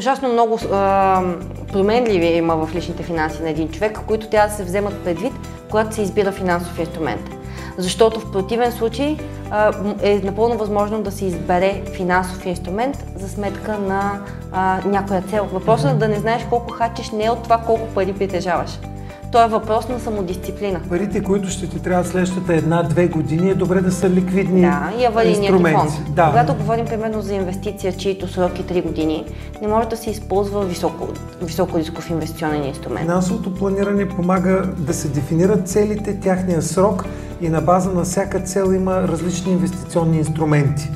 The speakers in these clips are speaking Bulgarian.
ужасно много а, променливи има в личните финанси на един човек, които трябва да се вземат предвид, когато се избира финансов инструмент. Защото в противен случай а, е напълно възможно да се избере финансов инструмент за сметка на а, някоя цел. Въпросът mm-hmm. да не знаеш колко хачиш не е от това колко пари притежаваш. То е въпрос на самодисциплина. Парите, които ще ти трябва следващата една-две години, е добре да са ликвидни Да, и аварийният инструменти. фонд. Да. Когато говорим примерно за инвестиция, чието срок е 3 години, не може да се използва високо, високо рисков инвестиционен инструмент. Финансовото планиране помага да се дефинират целите, тяхния срок и на база на всяка цел има различни инвестиционни инструменти.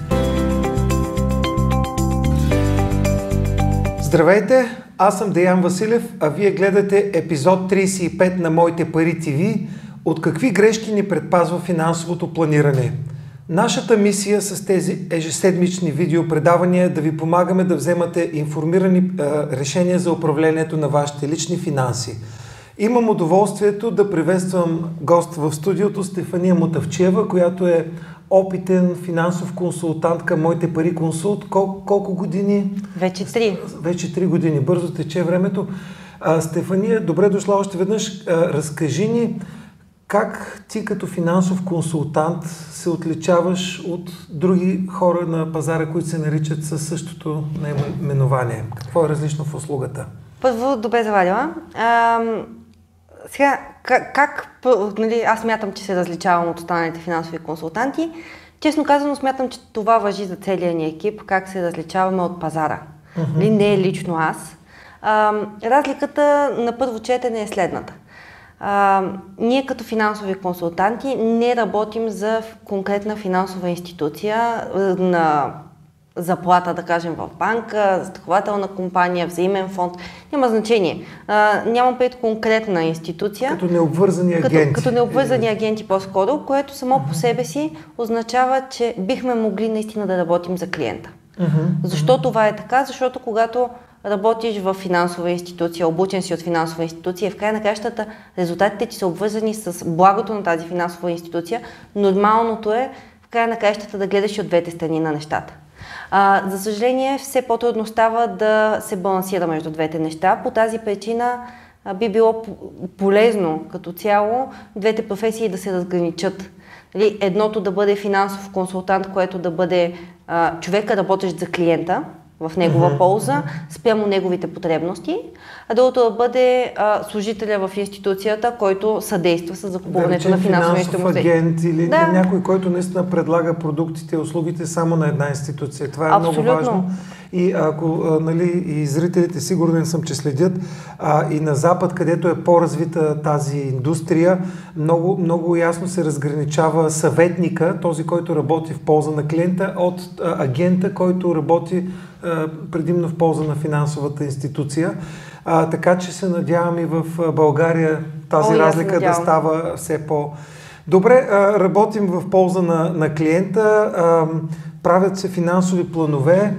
Здравейте, аз съм Деян Василев, а вие гледате епизод 35 на Моите пари ТВ от какви грешки ни предпазва финансовото планиране. Нашата мисия с тези ежеседмични видеопредавания е да ви помагаме да вземате информирани е, решения за управлението на вашите лични финанси. Имам удоволствието да приветствам гост в студиото Стефания Мутавчева, която е опитен финансов консултант към Моите пари консулт. Кол, колко години? Вече три. Вече три години. Бързо тече времето. А, Стефания, добре дошла още веднъж. А, разкажи ни как ти като финансов консултант се отличаваш от други хора на пазара, които се наричат със същото наименование? Какво е различно в услугата? Първо, добре завадила. А, сега, как, как нали, аз мятам, че се различавам от останалите финансови консултанти. Честно казано, смятам, че това въжи за целия ни екип, как се различаваме от пазара. Uh-huh. Ли, не е лично аз. А, разликата на първо четене е следната. А, ние като финансови консултанти не работим за конкретна финансова институция на заплата, да кажем, в банка, застрахователна компания, взаимен фонд. Няма значение. А, нямам пред конкретна институция. Като необвързани агенти. Като, като необвързани агенти по-скоро, което само uh-huh. по себе си означава, че бихме могли наистина да работим за клиента. Uh-huh. Защо това е така? Защото когато работиш в финансова институция, обучен си от финансова институция, в край на кращата резултатите ти са обвързани с благото на тази финансова институция. Нормалното е в край на кращата да гледаш и от двете страни на нещата. А, за съжаление, все по-трудно става да се балансира между двете неща. По тази причина а, би било полезно като цяло двете професии да се разграничат. Нали, едното да бъде финансов консултант, което да бъде а, човека, работещ за клиента, в негова uh-huh. полза, спрямо неговите потребности, а другото да бъде а, служителя в институцията, който съдейства с закупуването да, на финансови инструменти. агент или да. някой, който наистина предлага продуктите и услугите само на една институция. Това е Абсолютно. много важно. И ако нали, и зрителите сигурен съм, че следят а, и на Запад, където е по-развита тази индустрия, много, много ясно се разграничава съветника, този, който работи в полза на клиента, от а, агента, който работи предимно в полза на финансовата институция. А, така че се надявам и в България тази О, разлика да става все по... Добре, а, работим в полза на, на клиента, а, правят се финансови планове.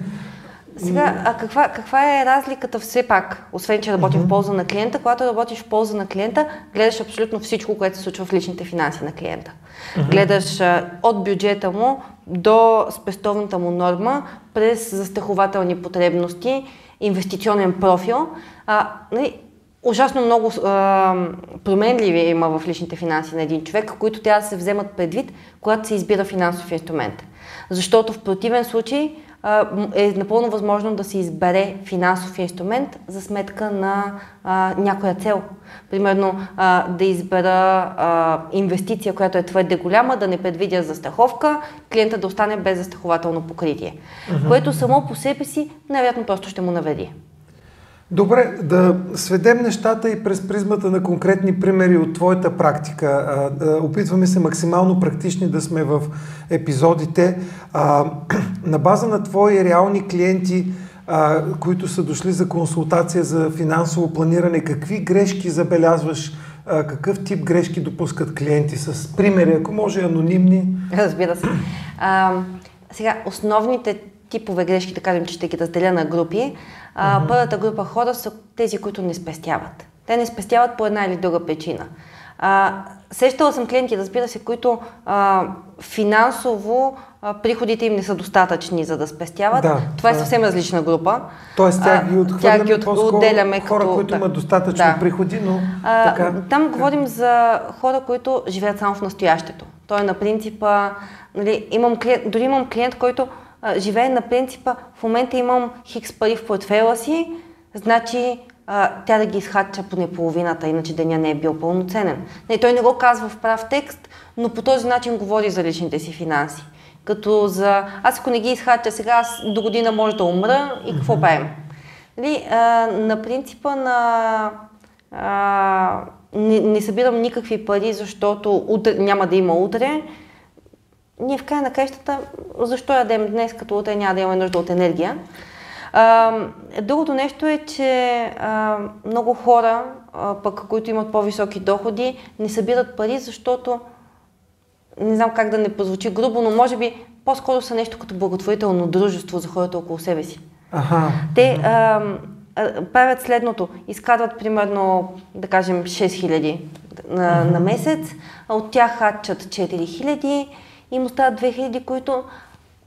Сега, а каква, каква е разликата все пак, освен че работим uh-huh. в полза на клиента? Когато работиш в полза на клиента, гледаш абсолютно всичко, което се случва в личните финанси на клиента. Uh-huh. Гледаш а, от бюджета му до спестовната му норма, през застрахователни потребности, инвестиционен профил. А, нали, ужасно много а, променливи има в личните финанси на един човек, които трябва да се вземат предвид, когато се избира финансов инструмент. Защото в противен случай е напълно възможно да се избере финансов инструмент за сметка на а, някоя цел. Примерно а, да избера а, инвестиция, която е твърде голяма, да не предвидя застраховка, клиента да остане без застрахователно покритие, uh-huh. което само по себе си най-вероятно просто ще му навреди. Добре, да сведем нещата и през призмата на конкретни примери от твоята практика. Опитваме се максимално практични да сме в епизодите. На база на твои реални клиенти, които са дошли за консултация за финансово планиране, какви грешки забелязваш? Какъв тип грешки допускат клиенти? С примери, ако може, анонимни. Разбира се. А, сега, основните типове грешки, да кажем, че ще ги разделя на групи. А, uh-huh. Първата група хора са тези, които не спестяват. Те не спестяват по една или друга причина. А, сещала съм клиенти, разбира се, които а, финансово а, приходите им не са достатъчни за да спестяват. Да, Това е съвсем различна група. Тоест тях ги тях ги от, отделяме хора, като, които да, имат достатъчно да. приходи, но а, така. Там говорим за хора, които живеят само в настоящето. Той е на принципа, нали, имам клиент, дори имам клиент, който а, живее на принципа, в момента имам хикс пари в портфела си, значи а, тя да ги изхача поне половината, иначе деня не е бил пълноценен. Не, той не го казва в прав текст, но по този начин говори за личните си финанси. Като за аз ако не ги изхача сега, аз до година може да умра и какво правим? Нали, а, на принципа на а, не, не събирам никакви пари, защото утре, няма да има утре, ние в края на кращата, защо ядем днес, като утре няма да имаме нужда от енергия? А, другото нещо е, че а, много хора, а, пък, които имат по-високи доходи, не събират пари, защото не знам как да не позвучи грубо, но може би по-скоро са нещо като благотворително дружество за хората около себе си. Ага. Те а, правят следното. Изкарват примерно, да кажем, 6000 на, на месец, а от тях хачат 4000 и му стават 2000, които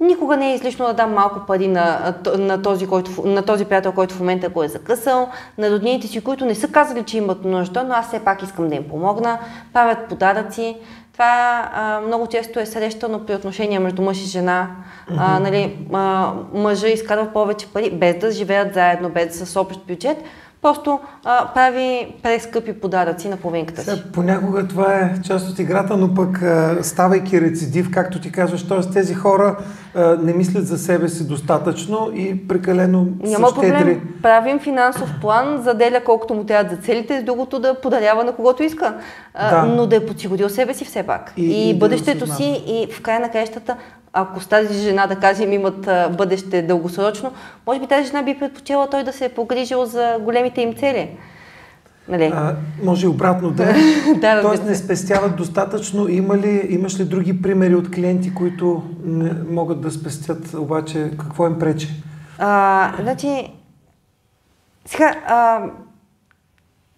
Никога не е излишно да дам малко пари на, на, този, който, на този приятел, който в момента го е закъсал, на роднините си, които не са казали, че имат нужда, но аз все пак искам да им помогна, правят подаръци. Това а, много често е срещано при отношения между мъж и жена. А, нали, а, мъжа изкарва повече пари, без да живеят заедно, без да са с общ бюджет, Просто а, прави прескъпи подаръци на половинката си. понякога това е част от играта, но пък а, ставайки рецидив, както ти казваш, т.е. тези хора а, не мислят за себе си достатъчно и прекалено Няма щедри. проблем. Правим финансов план, заделя колкото му трябва за целите, с другото да подарява на когото иска. А, да. Но да е подсигурил себе си все пак. И, и, и бъдещето да си и в края на краищата ако с тази жена, да кажем, имат бъдеще дългосрочно, може би тази жена би предпочела той да се е погрижил за големите им цели. Нали? А, може и обратно да. да Тоест не спестяват достатъчно. Има ли, имаш ли други примери от клиенти, които не могат да спестят, обаче какво им пречи? А, значи, сега, а,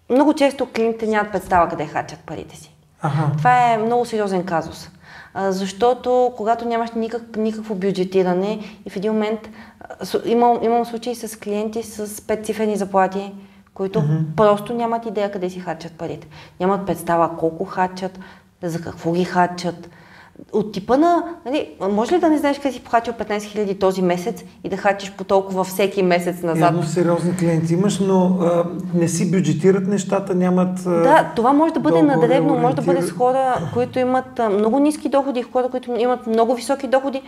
много често клиентите нямат представа къде хачат парите си. Ага. Това е много сериозен казус защото когато нямаш никак, никакво бюджетиране и в един момент имам, имам случаи с клиенти с петцифрени заплати, които mm-hmm. просто нямат идея къде си хачат парите. Нямат представа колко хачат, за какво ги хачат от типа на, нали, може ли да не знаеш къде си похачил 15 000 този месец и да хачиш по толкова всеки месец назад? Явно сериозни клиенти имаш, но а, не си бюджетират нещата, нямат... А, да, това може да бъде надребно, може да бъде с хора, които имат а, много ниски доходи, хора, които имат много високи доходи.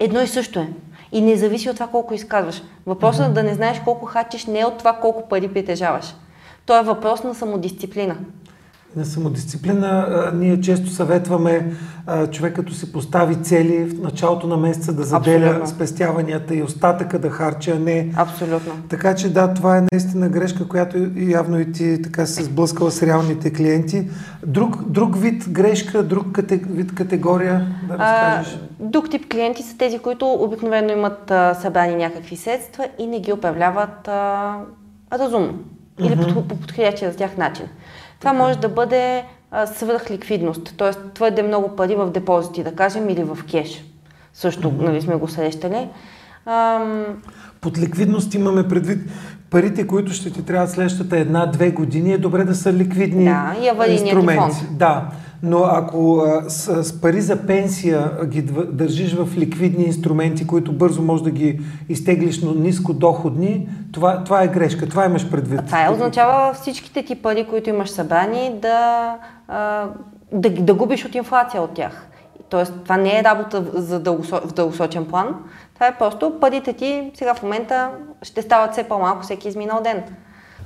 Едно и също е. И не зависи от това колко изказваш. Въпросът mm-hmm. да не знаеш колко хачиш не е от това колко пари притежаваш. То е въпрос на самодисциплина на самодисциплина. А, ние често съветваме а, човек като се постави цели в началото на месеца да заделя Абсолютно. спестяванията и остатъка да харча, а не... Абсолютно. Така че да, това е наистина грешка, която явно и ти така се сблъскала с реалните клиенти. Друг, друг вид грешка, друг кате, вид категория да разкажеш? А, друг тип клиенти са тези, които обикновено имат а, събрани някакви средства и не ги управляват а, разумно или mm-hmm. по, по подходящия за тях начин. Това може да бъде свръхликвидност, т.е. твърде много пари в депозити, да кажем, или в кеш. Също mm-hmm. нали, сме го срещали. Ам... Под ликвидност имаме предвид парите, които ще ти трябва следващата една-две години, е добре да са ликвидни да, и инструменти. Фонд. Да, но ако с, с пари за пенсия ги държиш в ликвидни инструменти, които бързо можеш да ги изтеглиш, но ниско доходни, това, това е грешка. Това имаш предвид. Това е, означава всичките ти пари, които имаш събрани, да, а, да, да губиш от инфлация от тях. Тоест, това не е работа за дългосо, в дългосрочен план. Това е просто парите ти сега в момента ще стават все по-малко всеки изминал ден.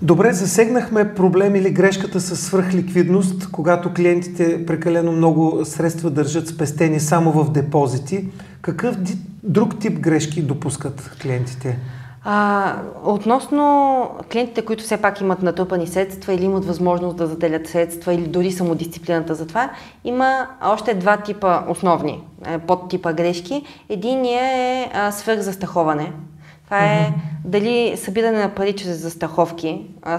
Добре, засегнахме проблем или грешката с свръхликвидност, когато клиентите прекалено много средства държат спестени само в депозити. Какъв друг тип грешки допускат клиентите? А, относно клиентите, които все пак имат натрупани средства или имат възможност да заделят средства или дори самодисциплината за това, има още два типа основни е, подтипа грешки. Единият е свърхзастраховане. Това е дали събиране на пари чрез застраховки, а,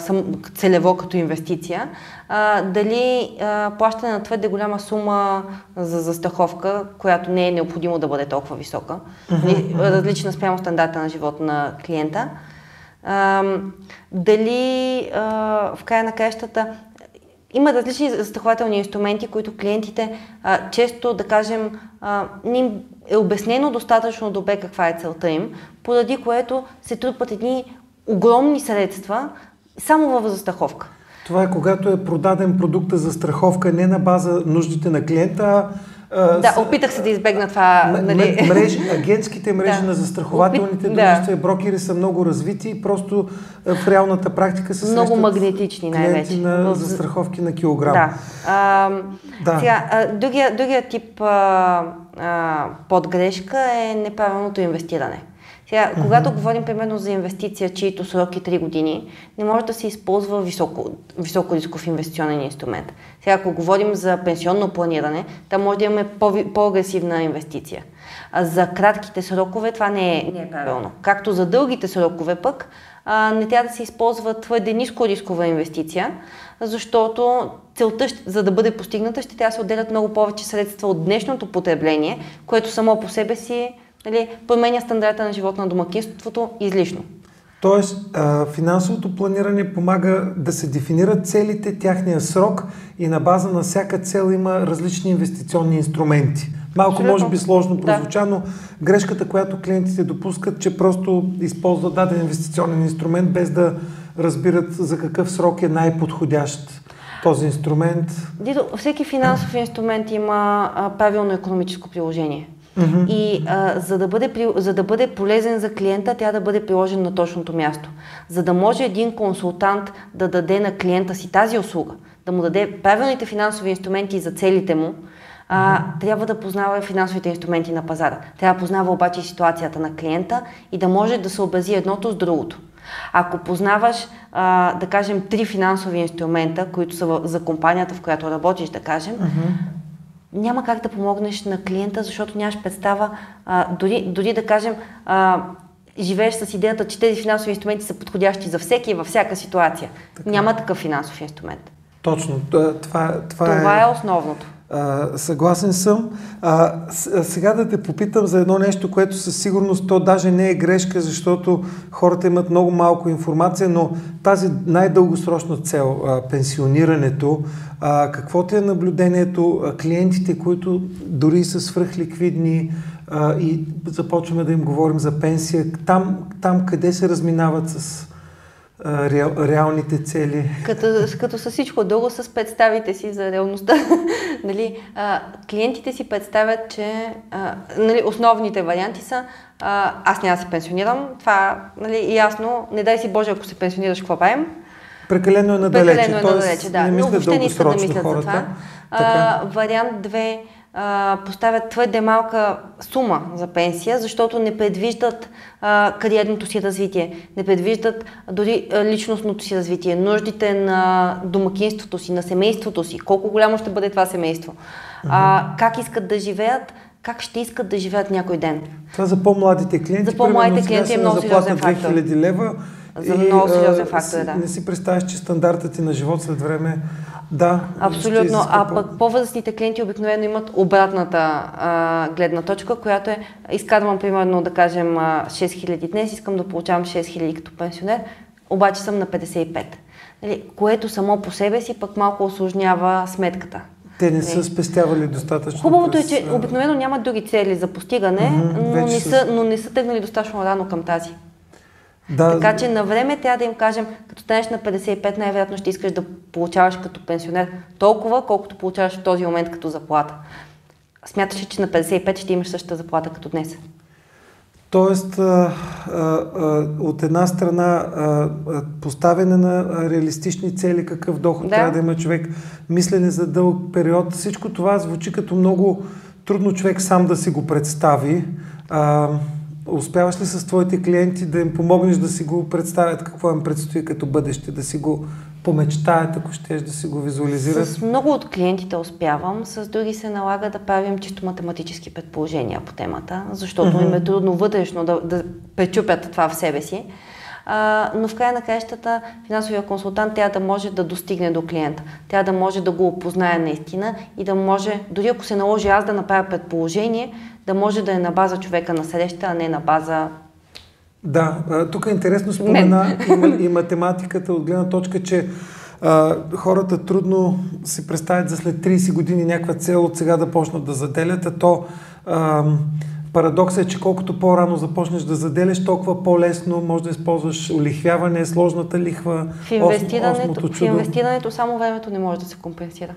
целево като инвестиция, а, дали а, плащане на твърде голяма сума за застраховка, която не е необходимо да бъде толкова висока, mm-hmm. различна спрямо стандарта на живот на клиента. А, дали а, в края на кращата има различни застрахователни инструменти, които клиентите а, често, да кажем, а, не им е обяснено достатъчно добре каква е целта им, поради което се трупат едни огромни средства само в застраховка. Това е когато е продаден продукта за страховка не на база нуждите на клиента, да, опитах се да избегна това. Нали? Мреж, агентските мрежи да. на застрахователните Опит... дружества и брокери са много развити и просто в реалната практика се Много магнетични най-вече. на застраховки на килограм. Да. А, да. Сега, а, другия, другия тип а, а, подгрешка е неправилното инвестиране. Сега, uh-huh. когато говорим примерно за инвестиция, чието срок е 3 години, не може да се използва високо, високо рисков инвестиционен инструмент. Сега, ако говорим за пенсионно планиране, там може да имаме по- по-агресивна инвестиция. А за кратките срокове това не е, не е правилно. Както за дългите срокове пък, а, не трябва да се използва твърде ниско рискова инвестиция, защото целта, за да бъде постигната, ще трябва да се отделят много повече средства от днешното потребление, което само по себе си нали, променя стандарта на живота на домакинството излишно. Тоест, а, финансовото планиране помага да се дефинират целите, тяхния срок и на база на всяка цел има различни инвестиционни инструменти. Малко Абсолютно. може би сложно прозвуча, да. но грешката, която клиентите допускат, че просто използват даден инвестиционен инструмент без да разбират за какъв срок е най-подходящ този инструмент. Дидо, всеки финансов инструмент има а, правилно економическо приложение. Mm-hmm. И а, за, да бъде, за да бъде полезен за клиента, тя да бъде приложен на точното място. За да може един консултант да даде на клиента си тази услуга, да му даде правилните финансови инструменти за целите му, а, трябва да познава финансовите инструменти на пазара. Трябва да познава обаче ситуацията на клиента и да може да съобрази едното с другото. Ако познаваш, а, да кажем, три финансови инструмента, които са за компанията, в която работиш, да кажем, mm-hmm няма как да помогнеш на клиента, защото нямаш представа, а, дори, дори да кажем, а, живееш с идеята, че тези финансови инструменти са подходящи за всеки и във всяка ситуация. Така. Няма такъв финансов инструмент. Точно. Това, това, това е, е основното. А, съгласен съм. А, сега да те попитам за едно нещо, което със сигурност то даже не е грешка, защото хората имат много малко информация, но тази най-дългосрочна цел, а, пенсионирането, а, какво ти е наблюдението, а, клиентите, които дори са свръхликвидни а, и започваме да им говорим за пенсия, там, там къде се разминават с реал, реалните цели. Като, като с всичко друго, с представите си за реалността. нали, а, клиентите си представят, че а, нали, основните варианти са а, аз няма да се пенсионирам. Това нали, ясно. Не дай си Боже, ако се пенсионираш, какво правим? Прекалено е надалече. Прекалено е надалече, да. Не Но въобще не искат да мислят хората. за това. А, вариант 2 а, поставят твърде малка сума за пенсия, защото не предвиждат а, кариерното си развитие, не предвиждат дори личностното си развитие, нуждите на домакинството си, на семейството си, колко голямо ще бъде това семейство, а, как искат да живеят, как ще искат да живеят някой ден. Това за по-младите клиенти. За по-младите клиенти е много сериозен фактор. 2000 лева. За много сериозен фактор, да. Не си представяш, че стандартът ти на живот след време да. Абсолютно. А пък по-възрастните клиенти обикновено имат обратната а, гледна точка, която е, изкарвам примерно да кажем 6000 днес, искам да получавам 6000 като пенсионер, обаче съм на 55. Нали, което само по себе си пък малко осложнява сметката. Те не са нали? спестявали достатъчно. Хубавото е, че обикновено нямат други цели за постигане, mm-hmm, но, не са, но не са тръгнали достатъчно рано към тази. Да. Така че на време трябва да им кажем, като станеш на 55, най-вероятно ще искаш да получаваш като пенсионер толкова, колкото получаваш в този момент като заплата. Смяташ ли, че на 55 ще имаш същата заплата като днес? Тоест, а, а, от една страна, а, поставяне на реалистични цели, какъв доход да. трябва да има човек, мислене за дълъг период, всичко това звучи като много трудно човек сам да си го представи. А, Успяваш ли с твоите клиенти да им помогнеш да си го представят какво им предстои като бъдеще, да си го помечтаят, ако щеш да си го визуализират? С много от клиентите успявам, с други се налага да правим чисто математически предположения по темата, защото mm-hmm. им е трудно вътрешно да, да пречупят това в себе си. А, но в края на краищата финансовия консултант трябва да може да достигне до клиента. Трябва да може да го опознае наистина и да може, дори ако се наложи аз да направя предположение, да може да е на база човека на среща, а не на база да, тук е интересно спомена и, и математиката от гледна точка, че а, хората трудно си представят за след 30 години някаква цел от сега да почнат да заделят, а то а, парадоксът е, че колкото по-рано започнеш да заделяш, толкова по-лесно може да използваш лихвяване, сложната лихва, в инвестирането, в инвестирането само времето не може да се компенсира.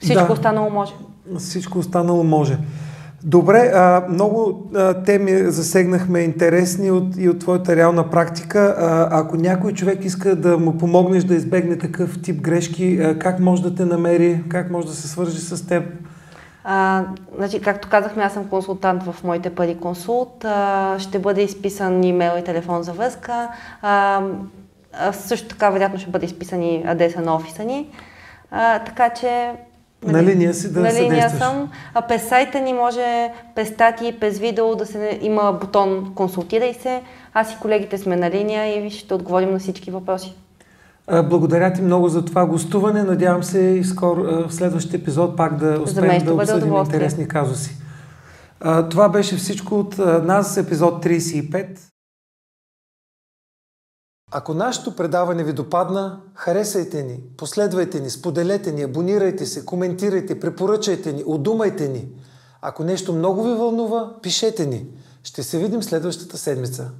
Всичко да, останало може. Всичко останало може. Добре, а, много а, теми засегнахме интересни от, и от твоята реална практика. А, ако някой човек иска да му помогнеш да избегне такъв тип грешки, а, как може да те намери, как може да се свържи с теб? А, значи, както казахме, аз съм консултант в моите пари консулт. А, ще бъде изписан имейл и телефон за връзка. А, а също така, вероятно, ще бъде изписан и адреса на офиса ни. А, така че на нали, линия си да На линия съм. А през сайта ни може, през статии, през видео да се има бутон консултирай се. Аз и колегите сме на линия и ще отговорим на всички въпроси. Благодаря ти много за това гостуване. Надявам се и скоро в следващия епизод пак да успеем да обсъдим интересни казуси. Това беше всичко от нас, епизод 35. Ако нашето предаване ви допадна, харесайте ни, последвайте ни, споделете ни, абонирайте се, коментирайте, препоръчайте ни, удумайте ни. Ако нещо много ви вълнува, пишете ни. Ще се видим следващата седмица.